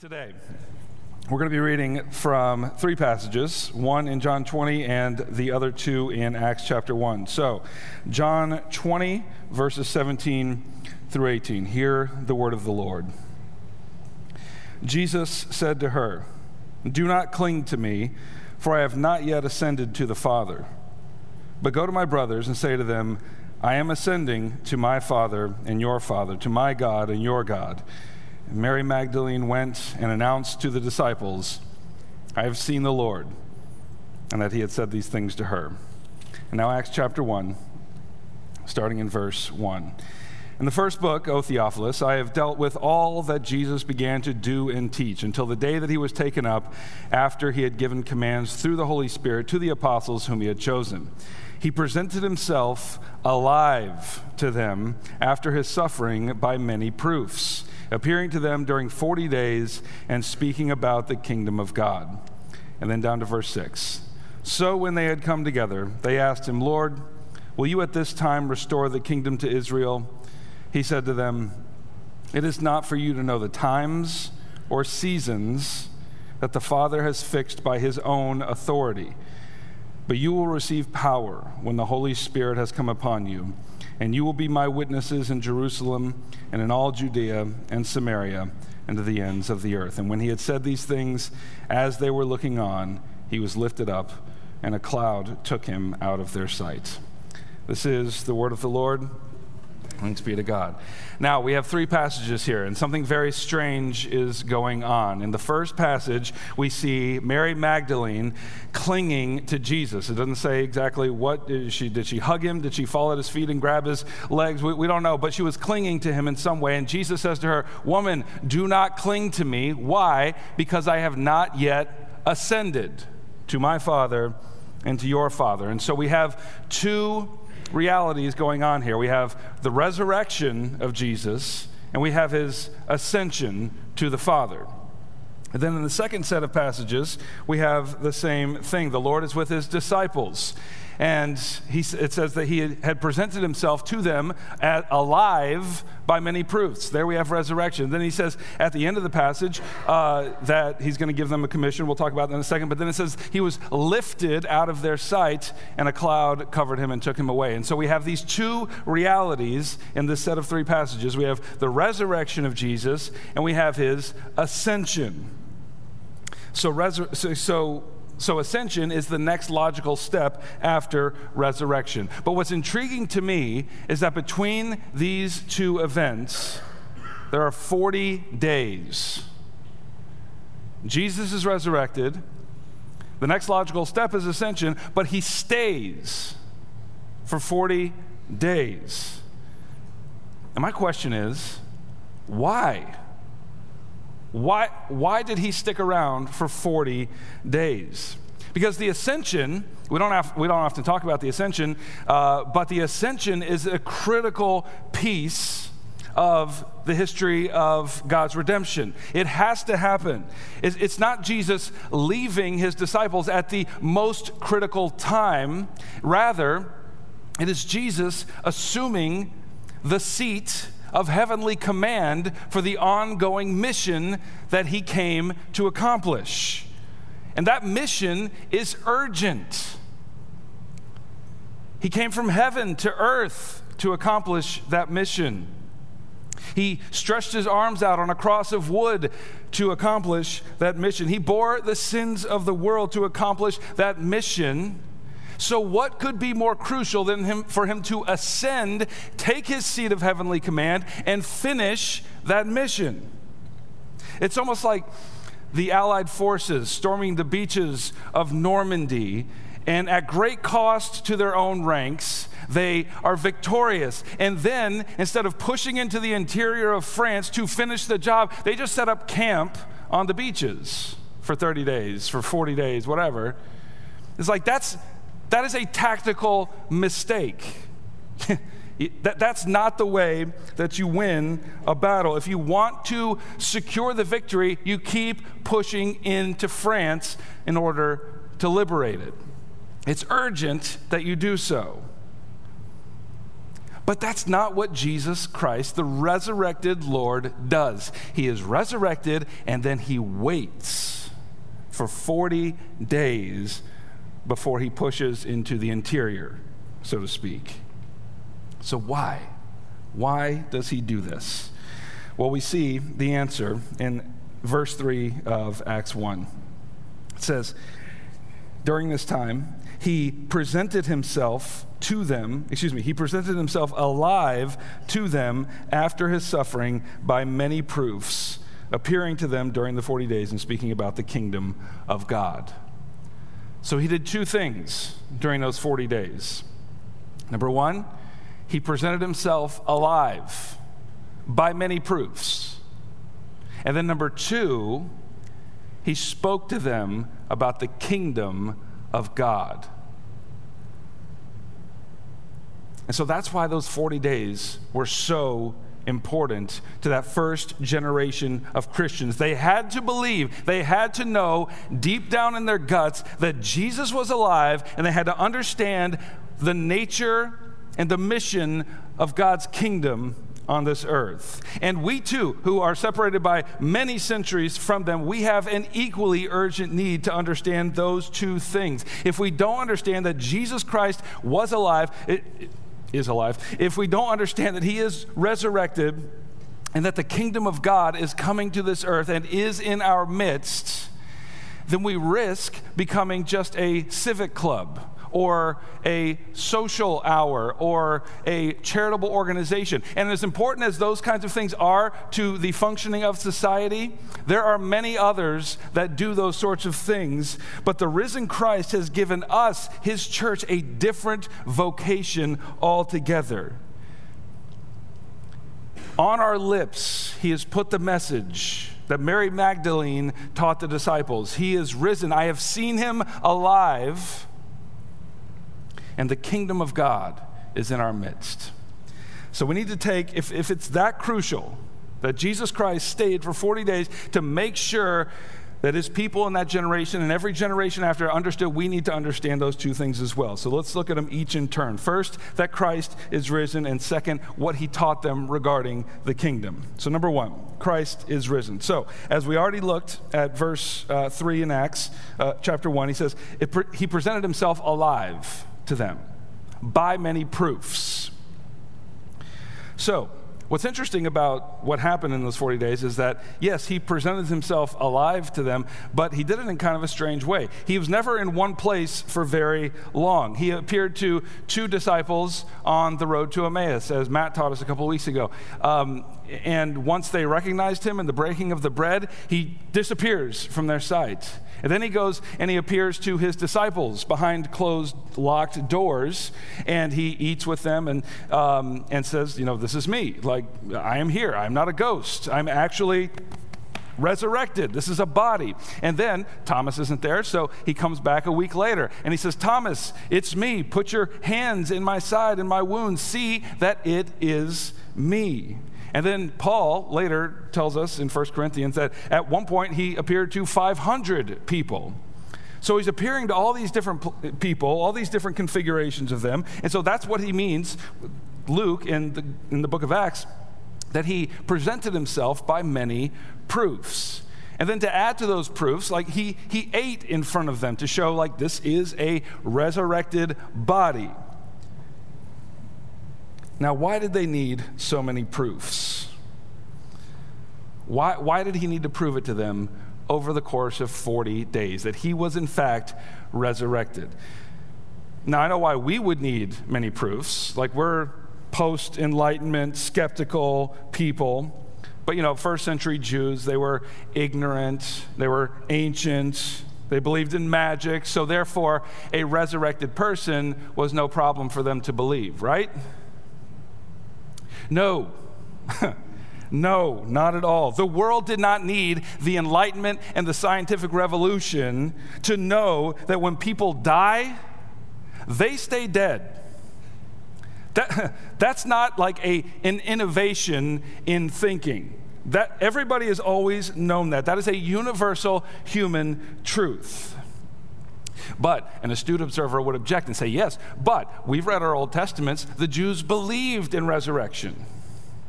Today, we're going to be reading from three passages one in John 20 and the other two in Acts chapter 1. So, John 20, verses 17 through 18. Hear the word of the Lord. Jesus said to her, Do not cling to me, for I have not yet ascended to the Father. But go to my brothers and say to them, I am ascending to my Father and your Father, to my God and your God. Mary Magdalene went and announced to the disciples, I have seen the Lord, and that he had said these things to her. And now, Acts chapter 1, starting in verse 1. In the first book, O Theophilus, I have dealt with all that Jesus began to do and teach until the day that he was taken up after he had given commands through the Holy Spirit to the apostles whom he had chosen. He presented himself alive to them after his suffering by many proofs appearing to them during 40 days and speaking about the kingdom of God. And then down to verse 6. So when they had come together, they asked him, Lord, will you at this time restore the kingdom to Israel? He said to them, It is not for you to know the times or seasons that the Father has fixed by his own authority. But you will receive power when the Holy Spirit has come upon you and you will be my witnesses in Jerusalem and in all Judea and Samaria and to the ends of the earth. And when he had said these things, as they were looking on, he was lifted up, and a cloud took him out of their sight. This is the word of the Lord. Thanks be to God. Now, we have three passages here, and something very strange is going on. In the first passage, we see Mary Magdalene clinging to Jesus. It doesn't say exactly what did she did she hug him? Did she fall at his feet and grab his legs? We, we don't know, but she was clinging to him in some way. And Jesus says to her, Woman, do not cling to me. Why? Because I have not yet ascended to my Father and to your Father. And so we have two realities going on here. We have the resurrection of Jesus, and we have his ascension to the Father. And then in the second set of passages, we have the same thing. The Lord is with his disciples. And he, it says that he had presented himself to them at, alive by many proofs. There we have resurrection. Then he says at the end of the passage uh, that he's going to give them a commission. We'll talk about that in a second. But then it says he was lifted out of their sight, and a cloud covered him and took him away. And so we have these two realities in this set of three passages. We have the resurrection of Jesus, and we have his ascension. So, resur- so, so so, ascension is the next logical step after resurrection. But what's intriguing to me is that between these two events, there are 40 days. Jesus is resurrected. The next logical step is ascension, but he stays for 40 days. And my question is why? Why, why did he stick around for 40 days? Because the ascension, we don't, have, we don't often talk about the ascension, uh, but the ascension is a critical piece of the history of God's redemption. It has to happen. It's not Jesus leaving his disciples at the most critical time. Rather, it is Jesus assuming the seat of heavenly command for the ongoing mission that he came to accomplish. And that mission is urgent. He came from heaven to earth to accomplish that mission. He stretched his arms out on a cross of wood to accomplish that mission. He bore the sins of the world to accomplish that mission. So, what could be more crucial than him, for him to ascend, take his seat of heavenly command, and finish that mission? It's almost like the Allied forces storming the beaches of Normandy, and at great cost to their own ranks, they are victorious. And then, instead of pushing into the interior of France to finish the job, they just set up camp on the beaches for 30 days, for 40 days, whatever. It's like that's that is a tactical mistake. that, that's not the way that you win a battle. If you want to secure the victory, you keep pushing into France in order to liberate it. It's urgent that you do so. But that's not what Jesus Christ, the resurrected Lord, does. He is resurrected and then he waits for 40 days before he pushes into the interior, so to speak. So, why? Why does he do this? Well, we see the answer in verse 3 of Acts 1. It says, During this time, he presented himself to them, excuse me, he presented himself alive to them after his suffering by many proofs, appearing to them during the 40 days and speaking about the kingdom of God. So he did two things during those 40 days. Number one, he presented himself alive by many proofs. And then number two, he spoke to them about the kingdom of God. And so that's why those 40 days were so important to that first generation of Christians. They had to believe, they had to know deep down in their guts that Jesus was alive, and they had to understand the nature and the mission of God's kingdom on this earth. And we too, who are separated by many centuries from them, we have an equally urgent need to understand those two things. If we don't understand that Jesus Christ was alive, it, is alive, if we don't understand that he is resurrected and that the kingdom of God is coming to this earth and is in our midst, then we risk becoming just a civic club or a social hour or a charitable organization. And as important as those kinds of things are to the functioning of society, there are many others that do those sorts of things. But the risen Christ has given us, his church, a different vocation altogether. On our lips, he has put the message that Mary Magdalene taught the disciples He is risen. I have seen him alive and the kingdom of God is in our midst. So we need to take, if, if it's that crucial that Jesus Christ stayed for 40 days to make sure that his people in that generation and every generation after understood, we need to understand those two things as well. So let's look at them each in turn. First, that Christ is risen, and second, what he taught them regarding the kingdom. So, number one, Christ is risen. So, as we already looked at verse uh, 3 in Acts uh, chapter 1, he says, pre- He presented himself alive to them by many proofs. So, what's interesting about what happened in those 40 days is that, yes, he presented himself alive to them, but he did it in kind of a strange way. He was never in one place for very long. He appeared to two disciples on the road to Emmaus, as Matt taught us a couple weeks ago. Um, and once they recognized him in the breaking of the bread, he disappears from their sight. And then he goes and he appears to his disciples behind closed, locked doors, and he eats with them and, um, and says, You know, this is me. Like, I am here. I'm not a ghost. I'm actually resurrected. This is a body. And then Thomas isn't there, so he comes back a week later and he says, Thomas, it's me. Put your hands in my side and my wounds. See that it is me. And then Paul later tells us in 1 Corinthians that at one point he appeared to 500 people. So he's appearing to all these different people, all these different configurations of them. And so that's what he means, Luke, in the, in the book of Acts, that he presented himself by many proofs. And then to add to those proofs, like he, he ate in front of them to show, like, this is a resurrected body. Now, why did they need so many proofs? Why, why did he need to prove it to them over the course of 40 days that he was, in fact, resurrected? Now, I know why we would need many proofs. Like, we're post Enlightenment, skeptical people. But, you know, first century Jews, they were ignorant, they were ancient, they believed in magic, so therefore, a resurrected person was no problem for them to believe, right? No. no, not at all. The world did not need the Enlightenment and the scientific revolution to know that when people die, they stay dead. That, that's not like a, an innovation in thinking. That everybody has always known that. That is a universal human truth. But an astute observer would object and say, yes, but we've read our Old Testaments. The Jews believed in resurrection.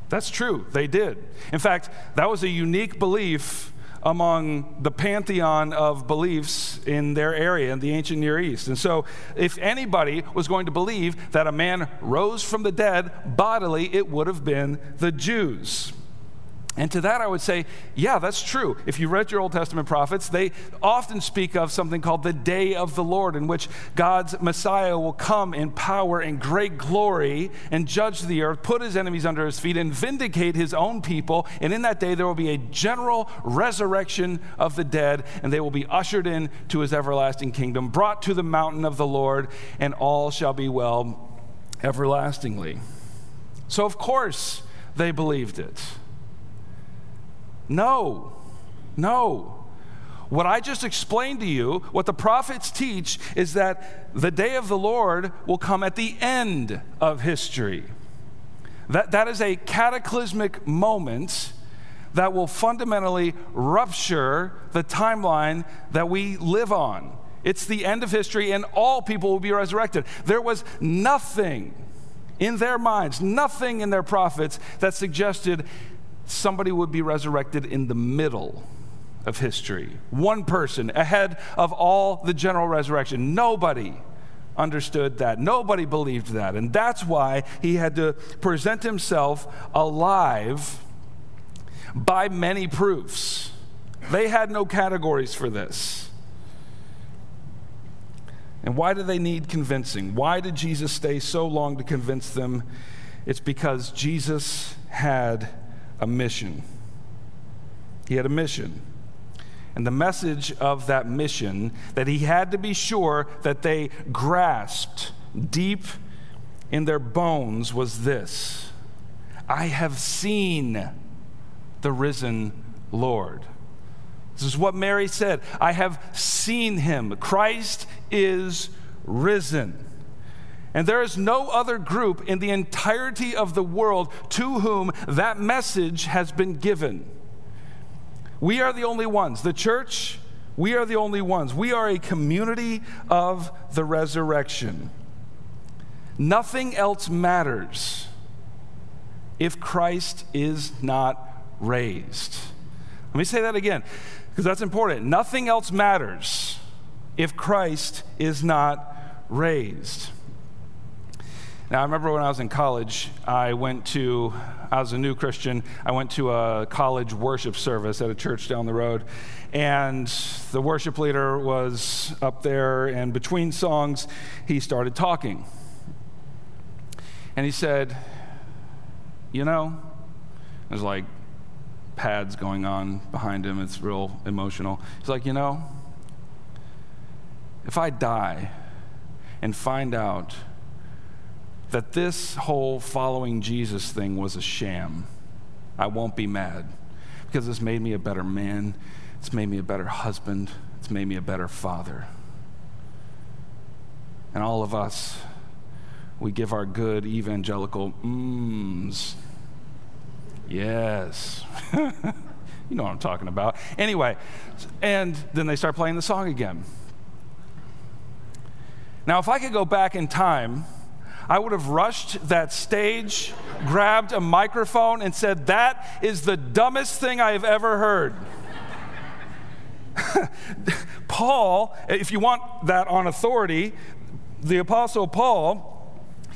That's true, they did. In fact, that was a unique belief among the pantheon of beliefs in their area in the ancient Near East. And so, if anybody was going to believe that a man rose from the dead bodily, it would have been the Jews. And to that, I would say, yeah, that's true. If you read your Old Testament prophets, they often speak of something called the day of the Lord, in which God's Messiah will come in power and great glory and judge the earth, put his enemies under his feet, and vindicate his own people. And in that day, there will be a general resurrection of the dead, and they will be ushered in to his everlasting kingdom, brought to the mountain of the Lord, and all shall be well everlastingly. So, of course, they believed it. No, no. What I just explained to you, what the prophets teach, is that the day of the Lord will come at the end of history. That, that is a cataclysmic moment that will fundamentally rupture the timeline that we live on. It's the end of history, and all people will be resurrected. There was nothing in their minds, nothing in their prophets that suggested somebody would be resurrected in the middle of history. One person ahead of all the general resurrection. Nobody understood that. Nobody believed that. And that's why he had to present himself alive by many proofs. They had no categories for this. And why do they need convincing? Why did Jesus stay so long to convince them? It's because Jesus had a mission. He had a mission. And the message of that mission that he had to be sure that they grasped deep in their bones was this I have seen the risen Lord. This is what Mary said I have seen him. Christ is risen. And there is no other group in the entirety of the world to whom that message has been given. We are the only ones. The church, we are the only ones. We are a community of the resurrection. Nothing else matters if Christ is not raised. Let me say that again, because that's important. Nothing else matters if Christ is not raised. Now, I remember when I was in college, I went to, I was a new Christian, I went to a college worship service at a church down the road. And the worship leader was up there, and between songs, he started talking. And he said, You know, there's like pads going on behind him, it's real emotional. He's like, You know, if I die and find out that this whole following Jesus thing was a sham, I won't be mad because it's made me a better man, it's made me a better husband, it's made me a better father. And all of us, we give our good evangelical mms. Yes. you know what I'm talking about. Anyway, and then they start playing the song again. Now, if I could go back in time, I would have rushed that stage, grabbed a microphone, and said, That is the dumbest thing I have ever heard. Paul, if you want that on authority, the Apostle Paul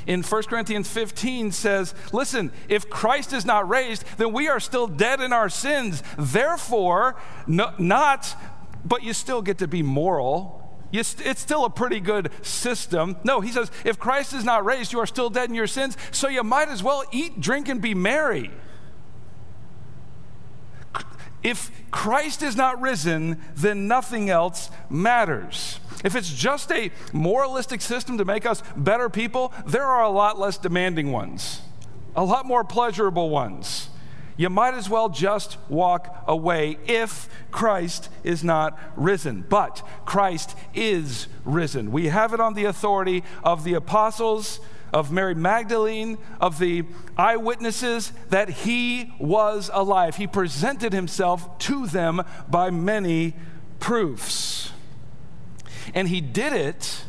in 1 Corinthians 15 says, Listen, if Christ is not raised, then we are still dead in our sins. Therefore, no, not, but you still get to be moral it's still a pretty good system. No, he says, if Christ is not raised, you are still dead in your sins, so you might as well eat, drink, and be merry. If Christ is not risen, then nothing else matters. If it's just a moralistic system to make us better people, there are a lot less demanding ones, a lot more pleasurable ones you might as well just walk away if Christ is not risen. But Christ is risen. We have it on the authority of the apostles, of Mary Magdalene, of the eyewitnesses that he was alive. He presented himself to them by many proofs. And he did it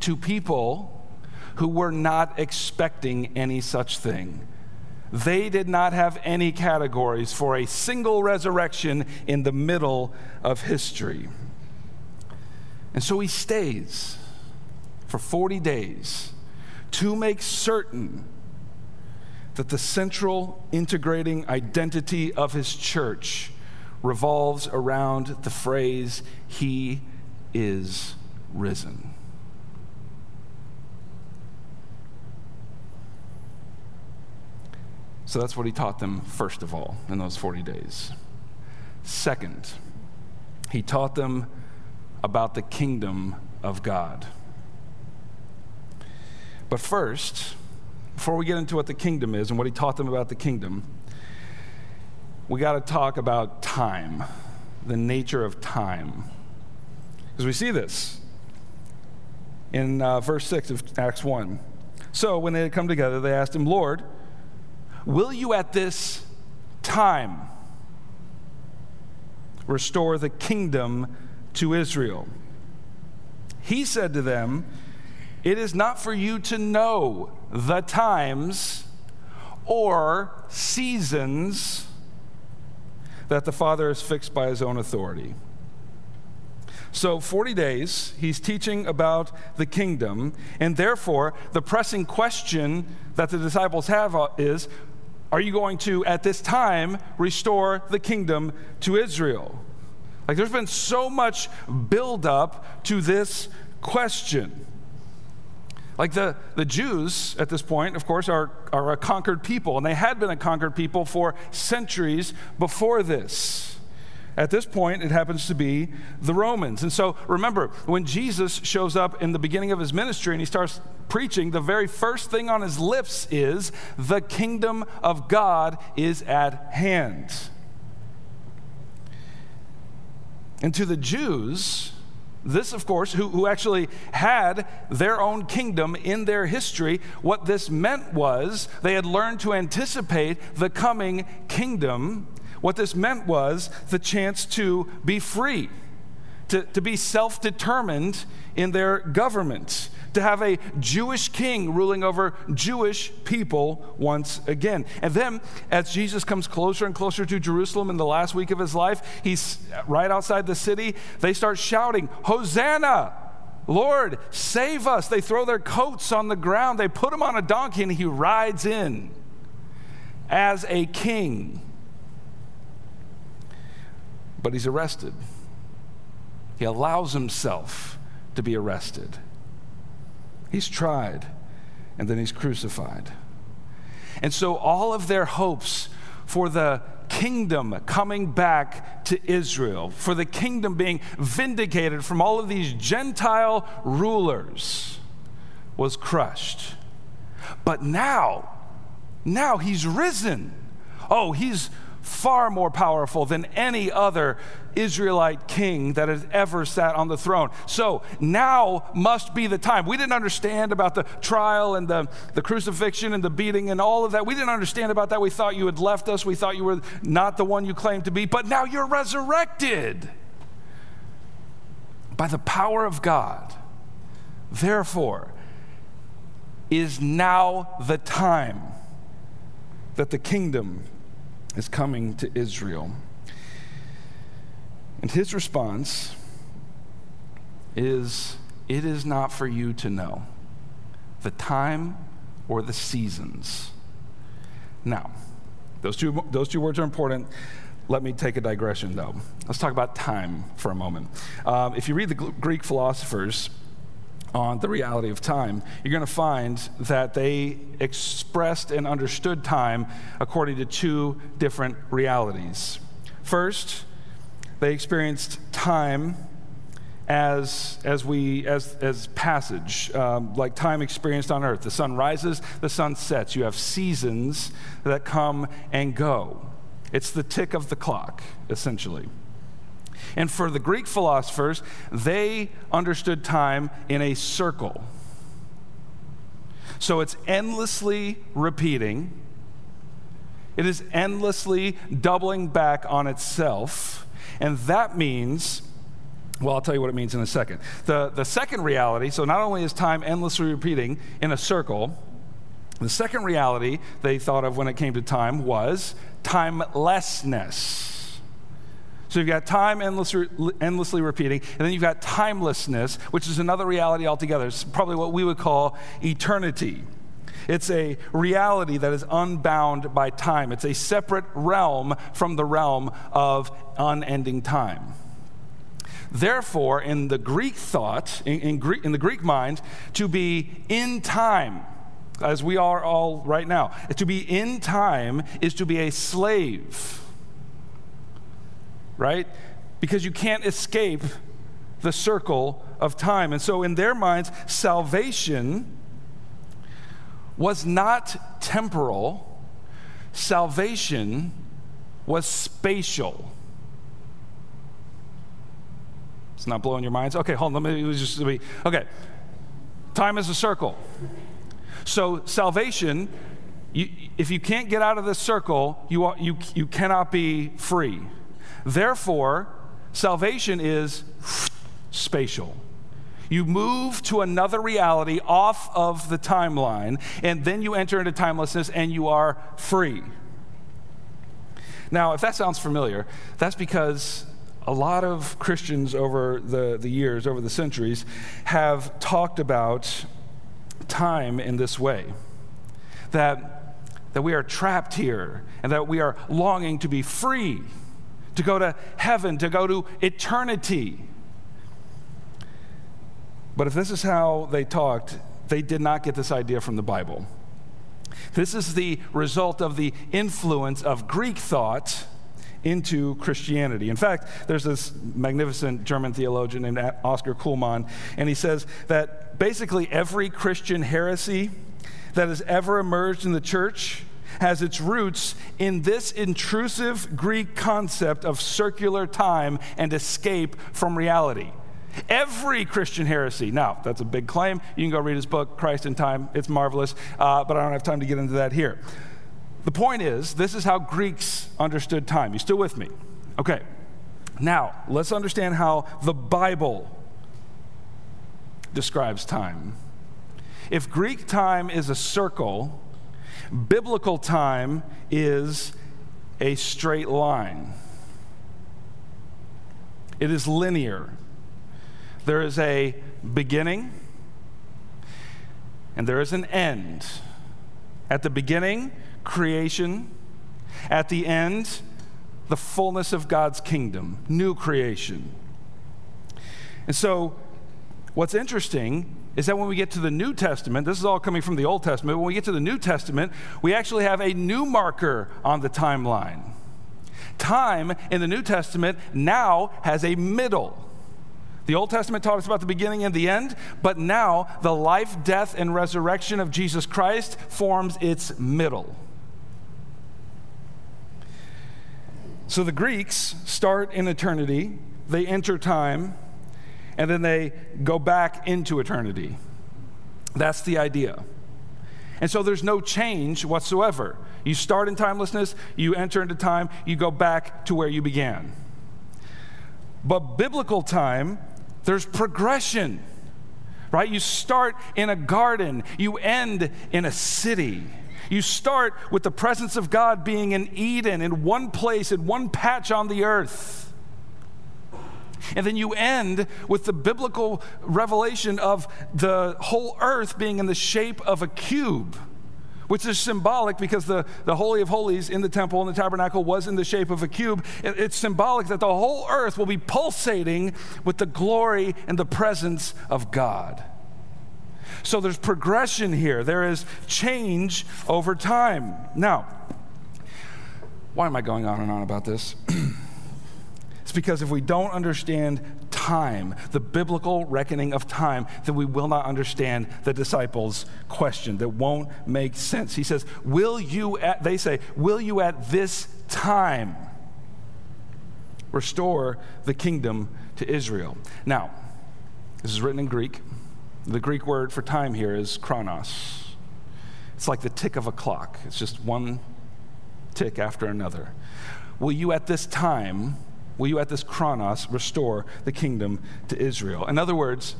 to people who were not expecting any such thing. They did not have any categories for a single resurrection in the middle of history. And so he stays for 40 days to make certain that the central integrating identity of his church revolves around the phrase, He is risen. So that's what he taught them, first of all, in those 40 days. Second, he taught them about the kingdom of God. But first, before we get into what the kingdom is and what he taught them about the kingdom, we got to talk about time, the nature of time. Because we see this in uh, verse 6 of Acts 1. So when they had come together, they asked him, Lord, Will you at this time restore the kingdom to Israel? He said to them, It is not for you to know the times or seasons that the Father has fixed by his own authority. So, 40 days, he's teaching about the kingdom, and therefore, the pressing question that the disciples have uh, is are you going to, at this time, restore the kingdom to Israel? Like, there's been so much buildup to this question. Like, the, the Jews at this point, of course, are, are a conquered people, and they had been a conquered people for centuries before this. At this point, it happens to be the Romans. And so remember, when Jesus shows up in the beginning of his ministry and he starts preaching, the very first thing on his lips is, The kingdom of God is at hand. And to the Jews, this, of course, who, who actually had their own kingdom in their history, what this meant was they had learned to anticipate the coming kingdom what this meant was the chance to be free, to, to be self determined in their government, to have a Jewish king ruling over Jewish people once again. And then, as Jesus comes closer and closer to Jerusalem in the last week of his life, he's right outside the city. They start shouting, Hosanna! Lord, save us. They throw their coats on the ground. They put him on a donkey, and he rides in as a king but he's arrested. He allows himself to be arrested. He's tried, and then he's crucified. And so, all of their hopes for the kingdom coming back to Israel, for the kingdom being vindicated from all of these Gentile rulers, was crushed. But now, now he's risen. Oh, he's far more powerful than any other Israelite king that has ever sat on the throne. So now must be the time. We didn't understand about the trial and the, the crucifixion and the beating and all of that. We didn't understand about that. We thought you had left us. We thought you were not the one you claimed to be, but now you're resurrected by the power of God. Therefore, is now the time that the kingdom is coming to Israel. And his response is It is not for you to know the time or the seasons. Now, those two, those two words are important. Let me take a digression, though. Let's talk about time for a moment. Um, if you read the Greek philosophers, on the reality of time, you're going to find that they expressed and understood time according to two different realities. First, they experienced time as, as we as, as passage um, like time experienced on earth. The sun rises the sun sets. You have seasons that come and go. It's the tick of the clock essentially and for the Greek philosophers, they understood time in a circle. So it's endlessly repeating, it is endlessly doubling back on itself. And that means Well, I'll tell you what it means in a second. The, the second reality so, not only is time endlessly repeating in a circle, the second reality they thought of when it came to time was timelessness. So you've got time endlessly, endlessly repeating, and then you've got timelessness, which is another reality altogether. It's probably what we would call eternity. It's a reality that is unbound by time. It's a separate realm from the realm of unending time. Therefore, in the Greek thought, in, in, Greek, in the Greek mind, to be in time, as we are all right now, to be in time is to be a slave, right? Because you can't escape the circle of time. And so, in their minds, salvation was not temporal, salvation was spatial. It's not blowing your minds? Okay, hold on. Let me just let. Okay. Time is a circle. So salvation, you, if you can't get out of this circle, you, you, you cannot be free. Therefore, salvation is spatial. You move to another reality off of the timeline, and then you enter into timelessness and you are free. Now, if that sounds familiar, that's because a lot of Christians over the, the years, over the centuries, have talked about time in this way that, that we are trapped here and that we are longing to be free, to go to heaven, to go to eternity. But if this is how they talked, they did not get this idea from the Bible. This is the result of the influence of Greek thought into Christianity. In fact, there's this magnificent German theologian named Oscar Cullmann, and he says that basically every Christian heresy that has ever emerged in the church has its roots in this intrusive Greek concept of circular time and escape from reality. Every Christian heresy. Now, that's a big claim. You can go read his book, Christ in Time. It's marvelous, uh, but I don't have time to get into that here. The point is, this is how Greeks understood time. You still with me? Okay. Now, let's understand how the Bible describes time. If Greek time is a circle, biblical time is a straight line. It is linear. There is a beginning and there is an end. At the beginning, creation. At the end, the fullness of God's kingdom, new creation. And so, what's interesting is that when we get to the New Testament, this is all coming from the Old Testament, when we get to the New Testament, we actually have a new marker on the timeline. Time in the New Testament now has a middle. The Old Testament taught us about the beginning and the end, but now the life, death, and resurrection of Jesus Christ forms its middle. So the Greeks start in eternity, they enter time, and then they go back into eternity. That's the idea. And so there's no change whatsoever. You start in timelessness, you enter into time, you go back to where you began. But biblical time, there's progression, right? You start in a garden, you end in a city. You start with the presence of God being in Eden, in one place, in one patch on the earth. And then you end with the biblical revelation of the whole earth being in the shape of a cube, which is symbolic because the, the Holy of Holies in the temple and the tabernacle was in the shape of a cube. It, it's symbolic that the whole earth will be pulsating with the glory and the presence of God. So there's progression here, there is change over time. Now, why am I going on and on about this? it's because if we don't understand time, the biblical reckoning of time, then we will not understand the disciples' question. That won't make sense. He says, Will you at, they say, Will you at this time restore the kingdom to Israel? Now, this is written in Greek. The Greek word for time here is chronos. It's like the tick of a clock, it's just one tick after another. Will you at this time will you at this chronos restore the kingdom to Israel? In other words,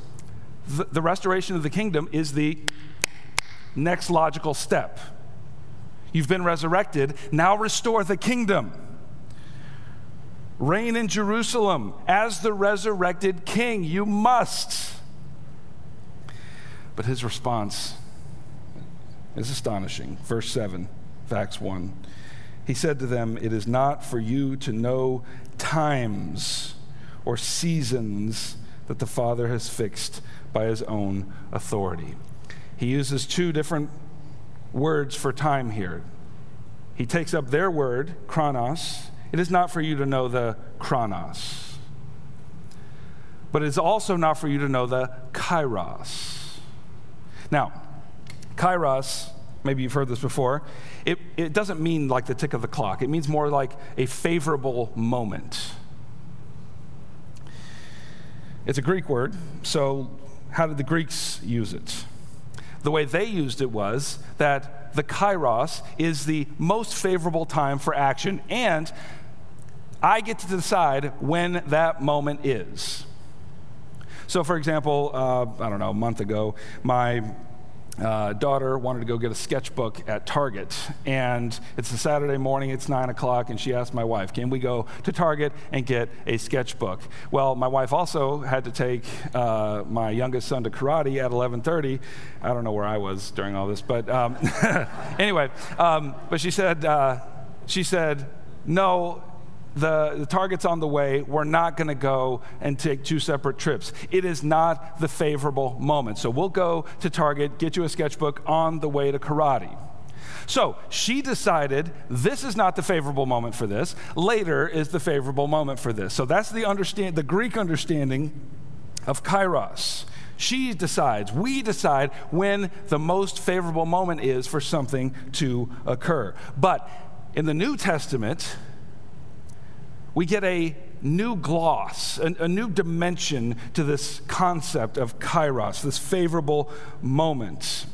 the, the restoration of the kingdom is the next logical step. You've been resurrected, now restore the kingdom. Reign in Jerusalem as the resurrected king. You must. But his response is astonishing. Verse 7, Acts 1. He said to them, It is not for you to know times or seasons that the Father has fixed by his own authority. He uses two different words for time here. He takes up their word, chronos. It is not for you to know the chronos, but it's also not for you to know the kairos. Now, kairos, maybe you've heard this before, it, it doesn't mean like the tick of the clock, it means more like a favorable moment. It's a Greek word, so how did the Greeks use it? The way they used it was that the kairos is the most favorable time for action, and I get to decide when that moment is. So, for example, uh, I don't know, a month ago, my uh, daughter wanted to go get a sketchbook at Target. And it's a Saturday morning, it's 9 o'clock, and she asked my wife, Can we go to Target and get a sketchbook? Well, my wife also had to take uh, my youngest son to karate at 11.30. I don't know where I was during all this, but um, anyway, um, but she said, uh, she said, No, the, the target's on the way. We're not going to go and take two separate trips. It is not the favorable moment. So we'll go to Target, get you a sketchbook on the way to karate. So she decided this is not the favorable moment for this. Later is the favorable moment for this. So that's the understand the Greek understanding of kairos. She decides, we decide when the most favorable moment is for something to occur. But in the New Testament, we get a new gloss, a, a, new dimension to this concept of kairos, this favorable moment.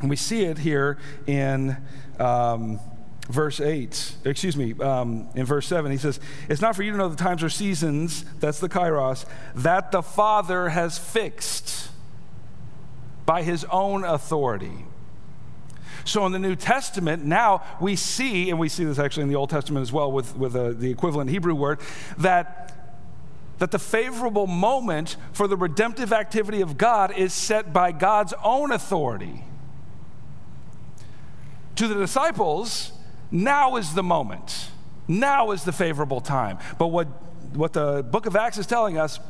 And we see it here in um, verse 8, excuse me, um, in verse 7. He says, It's not for you to know the times or seasons, that's the kairos, that the Father has fixed by his own authority. So in the New Testament, now we see, and we see this actually in the Old Testament as well with, with uh, the equivalent Hebrew word, that that the favorable moment for the redemptive activity of God is set by God's own authority. To the disciples, now is the moment. Now is the favorable time. But what, what the book of Acts is telling us,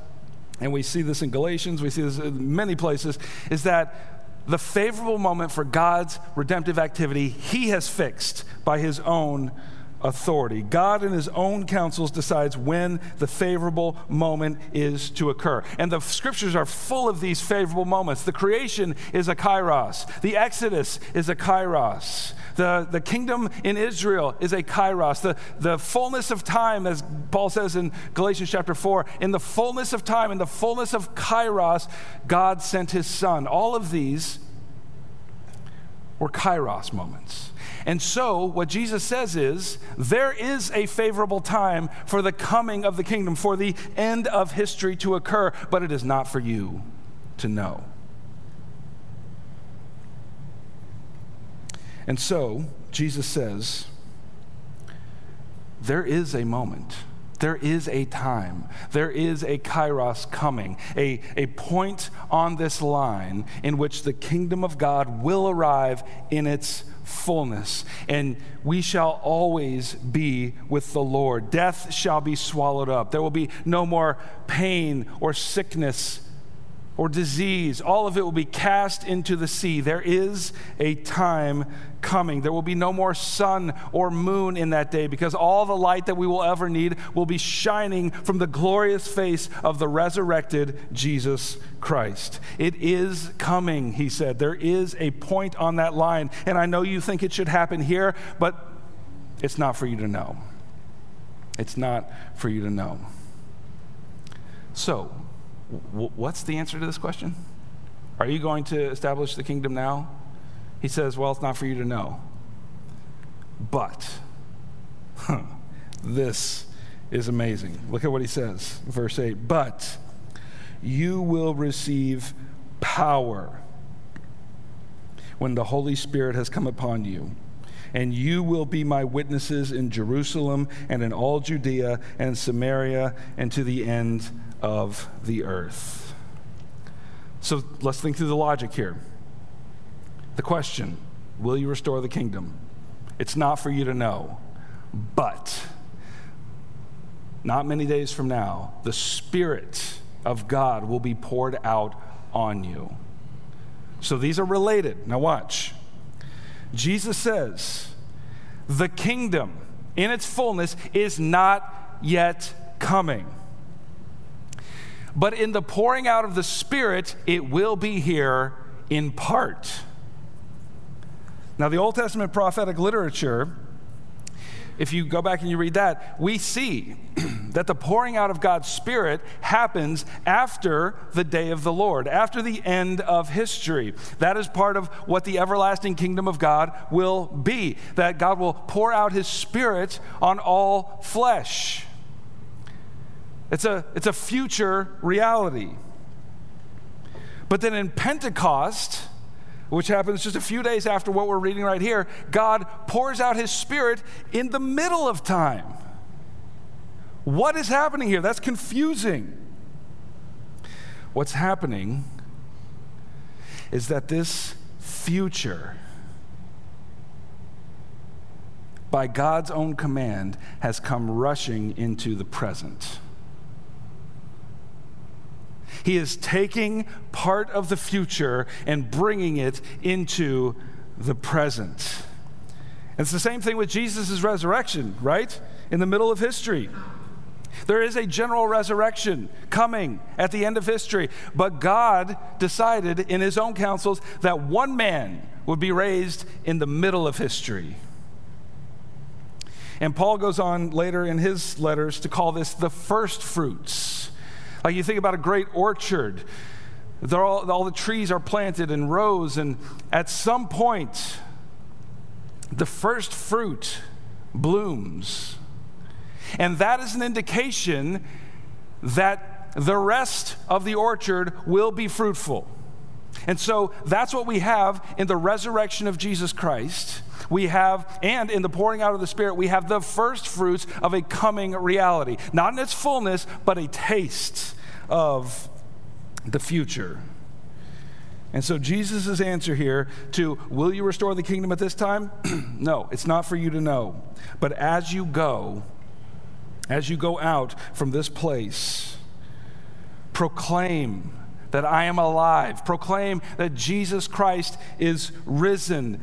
and we see this in Galatians, we see this in many places, is that the favorable moment for God's redemptive activity, He has fixed by His own authority. God in his own counsels decides when the favorable moment is to occur. And the scriptures are full of these favorable moments. The creation is a kairos. The exodus is a kairos. The, the kingdom in Israel is a kairos. The, the fullness of time, as Paul says in Galatians chapter 4, in the fullness of time, in the fullness of kairos, God sent his son. All of these were kairos moments. And so, what Jesus says is there is a favorable time for the coming of the kingdom, for the end of history to occur, but it is not for you to know. And so, Jesus says, there is a moment. There is a time. There is a kairos coming, a, a point on this line in which the kingdom of God will arrive in its fullness, and we shall always be with the Lord. Death shall be swallowed up. There will be no more pain or sickness or disease, all of it will be cast into the sea. There is a time coming. There will be no more sun or moon in that day because all the light that we will ever need will be shining from the glorious face of the resurrected Jesus Christ. It is coming, he said. There is a point on that line. And I know you think it should happen here, but it's not for you to know. It's not for you to know. So, what's the answer to this question? Are you going to establish the kingdom now? He says, Well, it's not for you to know. But, huh, this is amazing. Look at what he says, verse 8. But you will receive power when the Holy Spirit has come upon you. And you will be my witnesses in Jerusalem and in all Judea and Samaria and to the end of the earth. So let's think through the logic here. The question Will you restore the kingdom? It's not for you to know, but not many days from now, the Spirit of God will be poured out on you. So these are related. Now, watch. Jesus says, the kingdom in its fullness is not yet coming. But in the pouring out of the Spirit, it will be here in part. Now, the Old Testament prophetic literature if you go back and you read that, we see that the pouring out of God's Spirit happens after the day of the Lord, after the end of history. That is part of what the everlasting kingdom of God will be, that God will pour out His Spirit on all flesh. It's a, it's a future reality. But then in Pentecost, which happens just a few days after what we're reading right here, God pours out his spirit in the middle of time. What is happening here? That's confusing. What's happening is that this future, by God's own command, has come rushing into the present. He is taking part of the future and bringing it into the present. It's the same thing with Jesus' resurrection, right? In the middle of history. There is a general resurrection coming at the end of history, but God decided in his own counsels that one man would be raised in the middle of history. And Paul goes on later in his letters to call this the first fruits. You think about a great orchard, all, all the trees are planted in rows, and at some point, the first fruit blooms. And that is an indication that the rest of the orchard will be fruitful. And so that's what we have in the resurrection of Jesus Christ. We have, and in the pouring out of the Spirit, we have the first fruits of a coming reality. Not in its fullness, but a taste of the future. And so Jesus' answer here to, will you restore the kingdom at this time? no, it's not for you to know. But as you go, as you go out from this place, proclaim that I am alive. Proclaim that Jesus Christ is risen.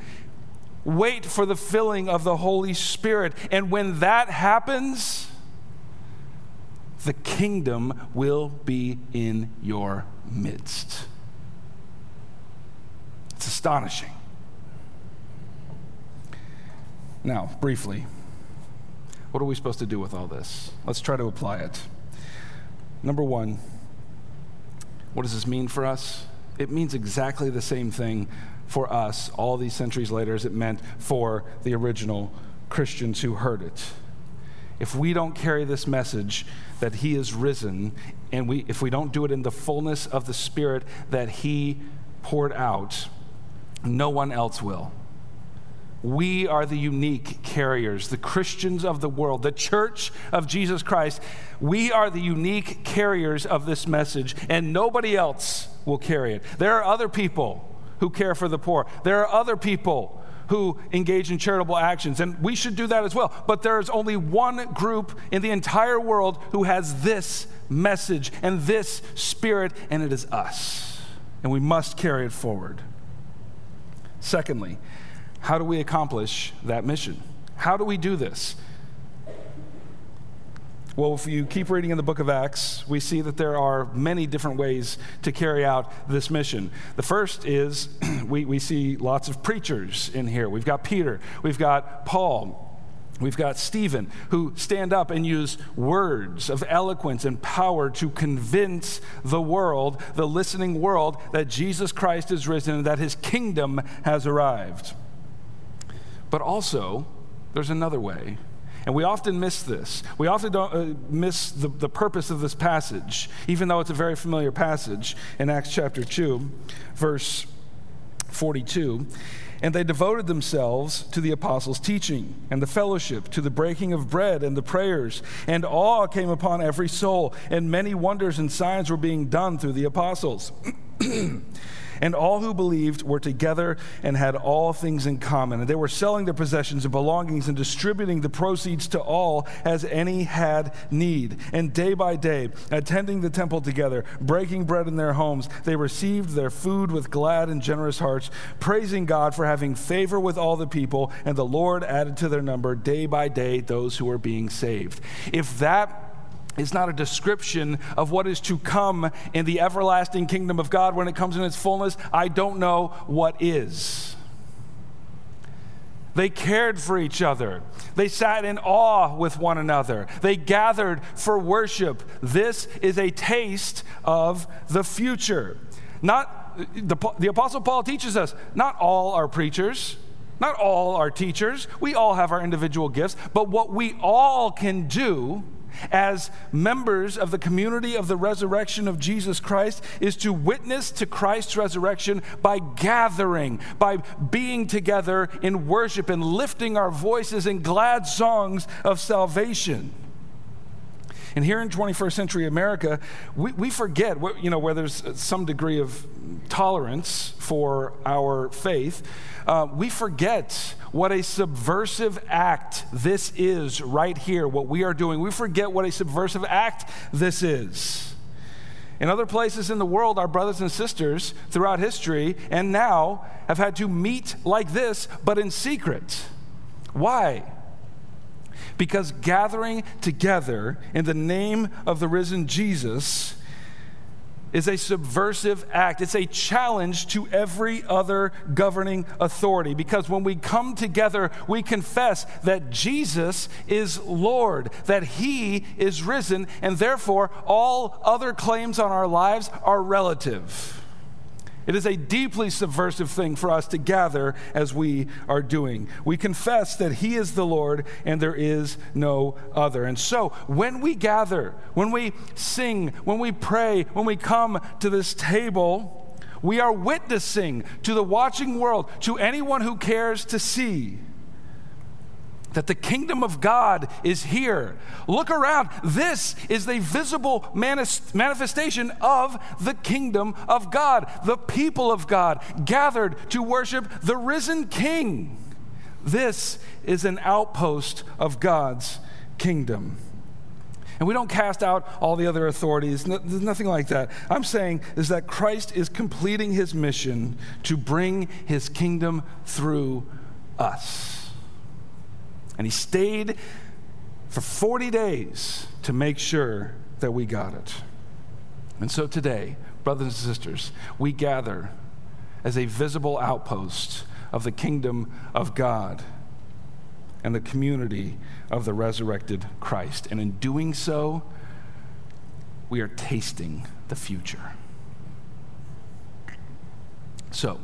Wait for the filling of the Holy Spirit. And when that happens, the kingdom will be in your midst. It's astonishing. Now, briefly, what are we supposed to do with all this? Let's try to apply it. Number one, what does this mean for us? It means exactly the same thing for us all these centuries later as it meant for the original Christians who heard it. If we don't carry this message that He is risen, and we, if we don't do it in the fullness of the Spirit that He poured out, no one else will. We are the unique carriers, the Christians of the world, the church of Jesus Christ. We are the unique carriers of this message, and nobody else will carry it. There are other people who care for the poor, there are other people who engage in charitable actions, and we should do that as well. But there is only one group in the entire world who has this message and this spirit, and it is us. And we must carry it forward. Secondly, how do we accomplish that mission? How do we do this? Well, if you keep reading in the book of Acts, we see that there are many different ways to carry out this mission. The first is we, we see lots of preachers in here. We've got Peter, we've got Paul, We've got Stephen, who stand up and use words of eloquence and power to convince the world, the listening world, that Jesus Christ is risen and that his kingdom has arrived. But also, there's another way, And we often miss this. We often don't uh, miss the, the purpose of this passage, even though it's a very familiar passage in Acts chapter 2, verse 42. And they devoted themselves to the apostles' teaching and the fellowship, to the breaking of bread and the prayers. And awe came upon every soul, and many wonders and signs were being done through the apostles. And all who believed were together and had all things in common. And they were selling their possessions and belongings and distributing the proceeds to all as any had need. And day by day, attending the temple together, breaking bread in their homes, they received their food with glad and generous hearts, praising God for having favor with all the people. And the Lord added to their number day by day those who were being saved. If that is not a description of what is to come in the everlasting kingdom of God when it comes in its fullness. I don't know what is. They cared for each other. They sat in awe with one another. They gathered for worship. This is a taste of the future. Not the, the apostle Paul teaches us, not all are preachers. Not all are teachers. We all have our individual gifts, but what we all can do as members of the community of the resurrection of Jesus Christ is to witness to Christ's resurrection by gathering, by being together in worship and lifting our voices in glad songs of salvation. And here in 21st century America, we, we forget, you know, where there's some degree of tolerance for our faith, uh, we forget what a subversive act this is right here, what we are doing. We forget what a subversive act this is. In other places in the world, our brothers and sisters throughout history and now have had to meet like this, but in secret. Why? Because gathering together in the name of the risen Jesus is a subversive act. It's a challenge to every other governing authority because when we come together, we confess that Jesus is Lord, that He is risen, and therefore all other claims on our lives are relative. It is a deeply subversive thing for us to gather as we are doing. We confess that He is the Lord and there is no other. And so, when we gather, when we sing, when we pray, when we come to this table, we are witnessing to the watching world, to anyone who cares to see that the kingdom of God is here. Look around. This is the visible manifestation of the kingdom of God, the people of God gathered to worship the risen king. This is an outpost of God's kingdom. And we don't cast out all the other authorities. No, there's nothing like that. I'm saying is that Christ is completing his mission to bring his kingdom through us. And he stayed for 40 days to make sure that we got it. And so today, brothers and sisters, we gather as a visible outpost of the kingdom of God and the community of the resurrected Christ. And in doing so, we are tasting the future. So,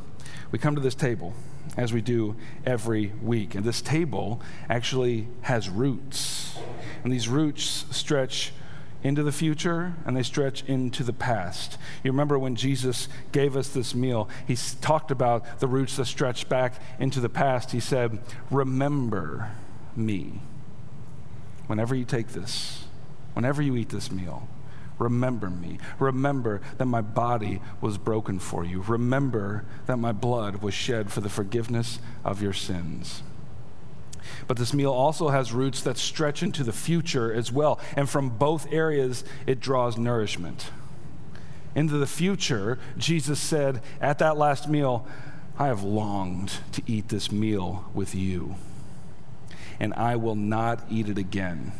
we come to this table as we do every week. And this table actually has roots. And these roots stretch into the future and they stretch into the past. You remember when Jesus gave us this meal, he talked about the roots that stretch back into the past. He said, Remember me whenever you take this, whenever you eat this meal. Remember me. Remember that my body was broken for you. Remember that my blood was shed for the forgiveness of your sins. But this meal also has roots that stretch into the future as well. And from both areas, it draws nourishment. Into the future, Jesus said at that last meal, I have longed to eat this meal with you, and I will not eat it again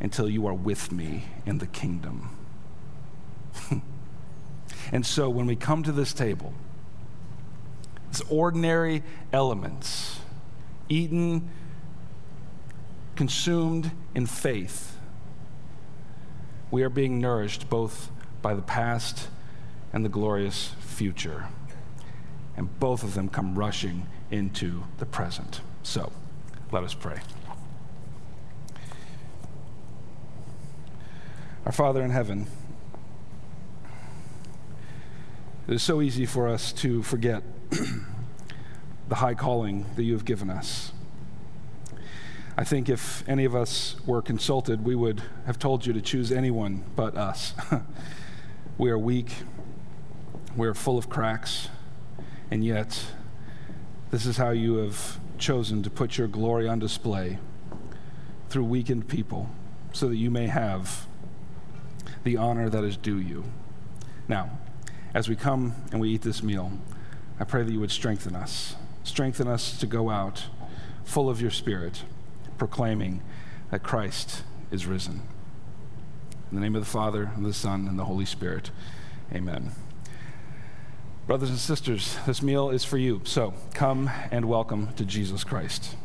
until you are with me in the kingdom. and so when we come to this table, it's ordinary elements, eaten, consumed in faith. We are being nourished both by the past and the glorious future. And both of them come rushing into the present. So, Let us pray. Our Father in heaven, it is so easy for us to forget the high calling that you have given us. I think if any of us were consulted, we would have told you to choose anyone but us. we are weak, we are full of cracks, and yet this is how you have chosen to put your glory on display through weakened people so that you may have the honor that is due you. Now, as we come and we eat this meal, I pray that you would strengthen us. Strengthen us to go out full of your Spirit, proclaiming that Christ is risen. In the name of the Father, and the Son, and the Holy Spirit, amen. Brothers and sisters, this meal is for you. So come and welcome to Jesus Christ.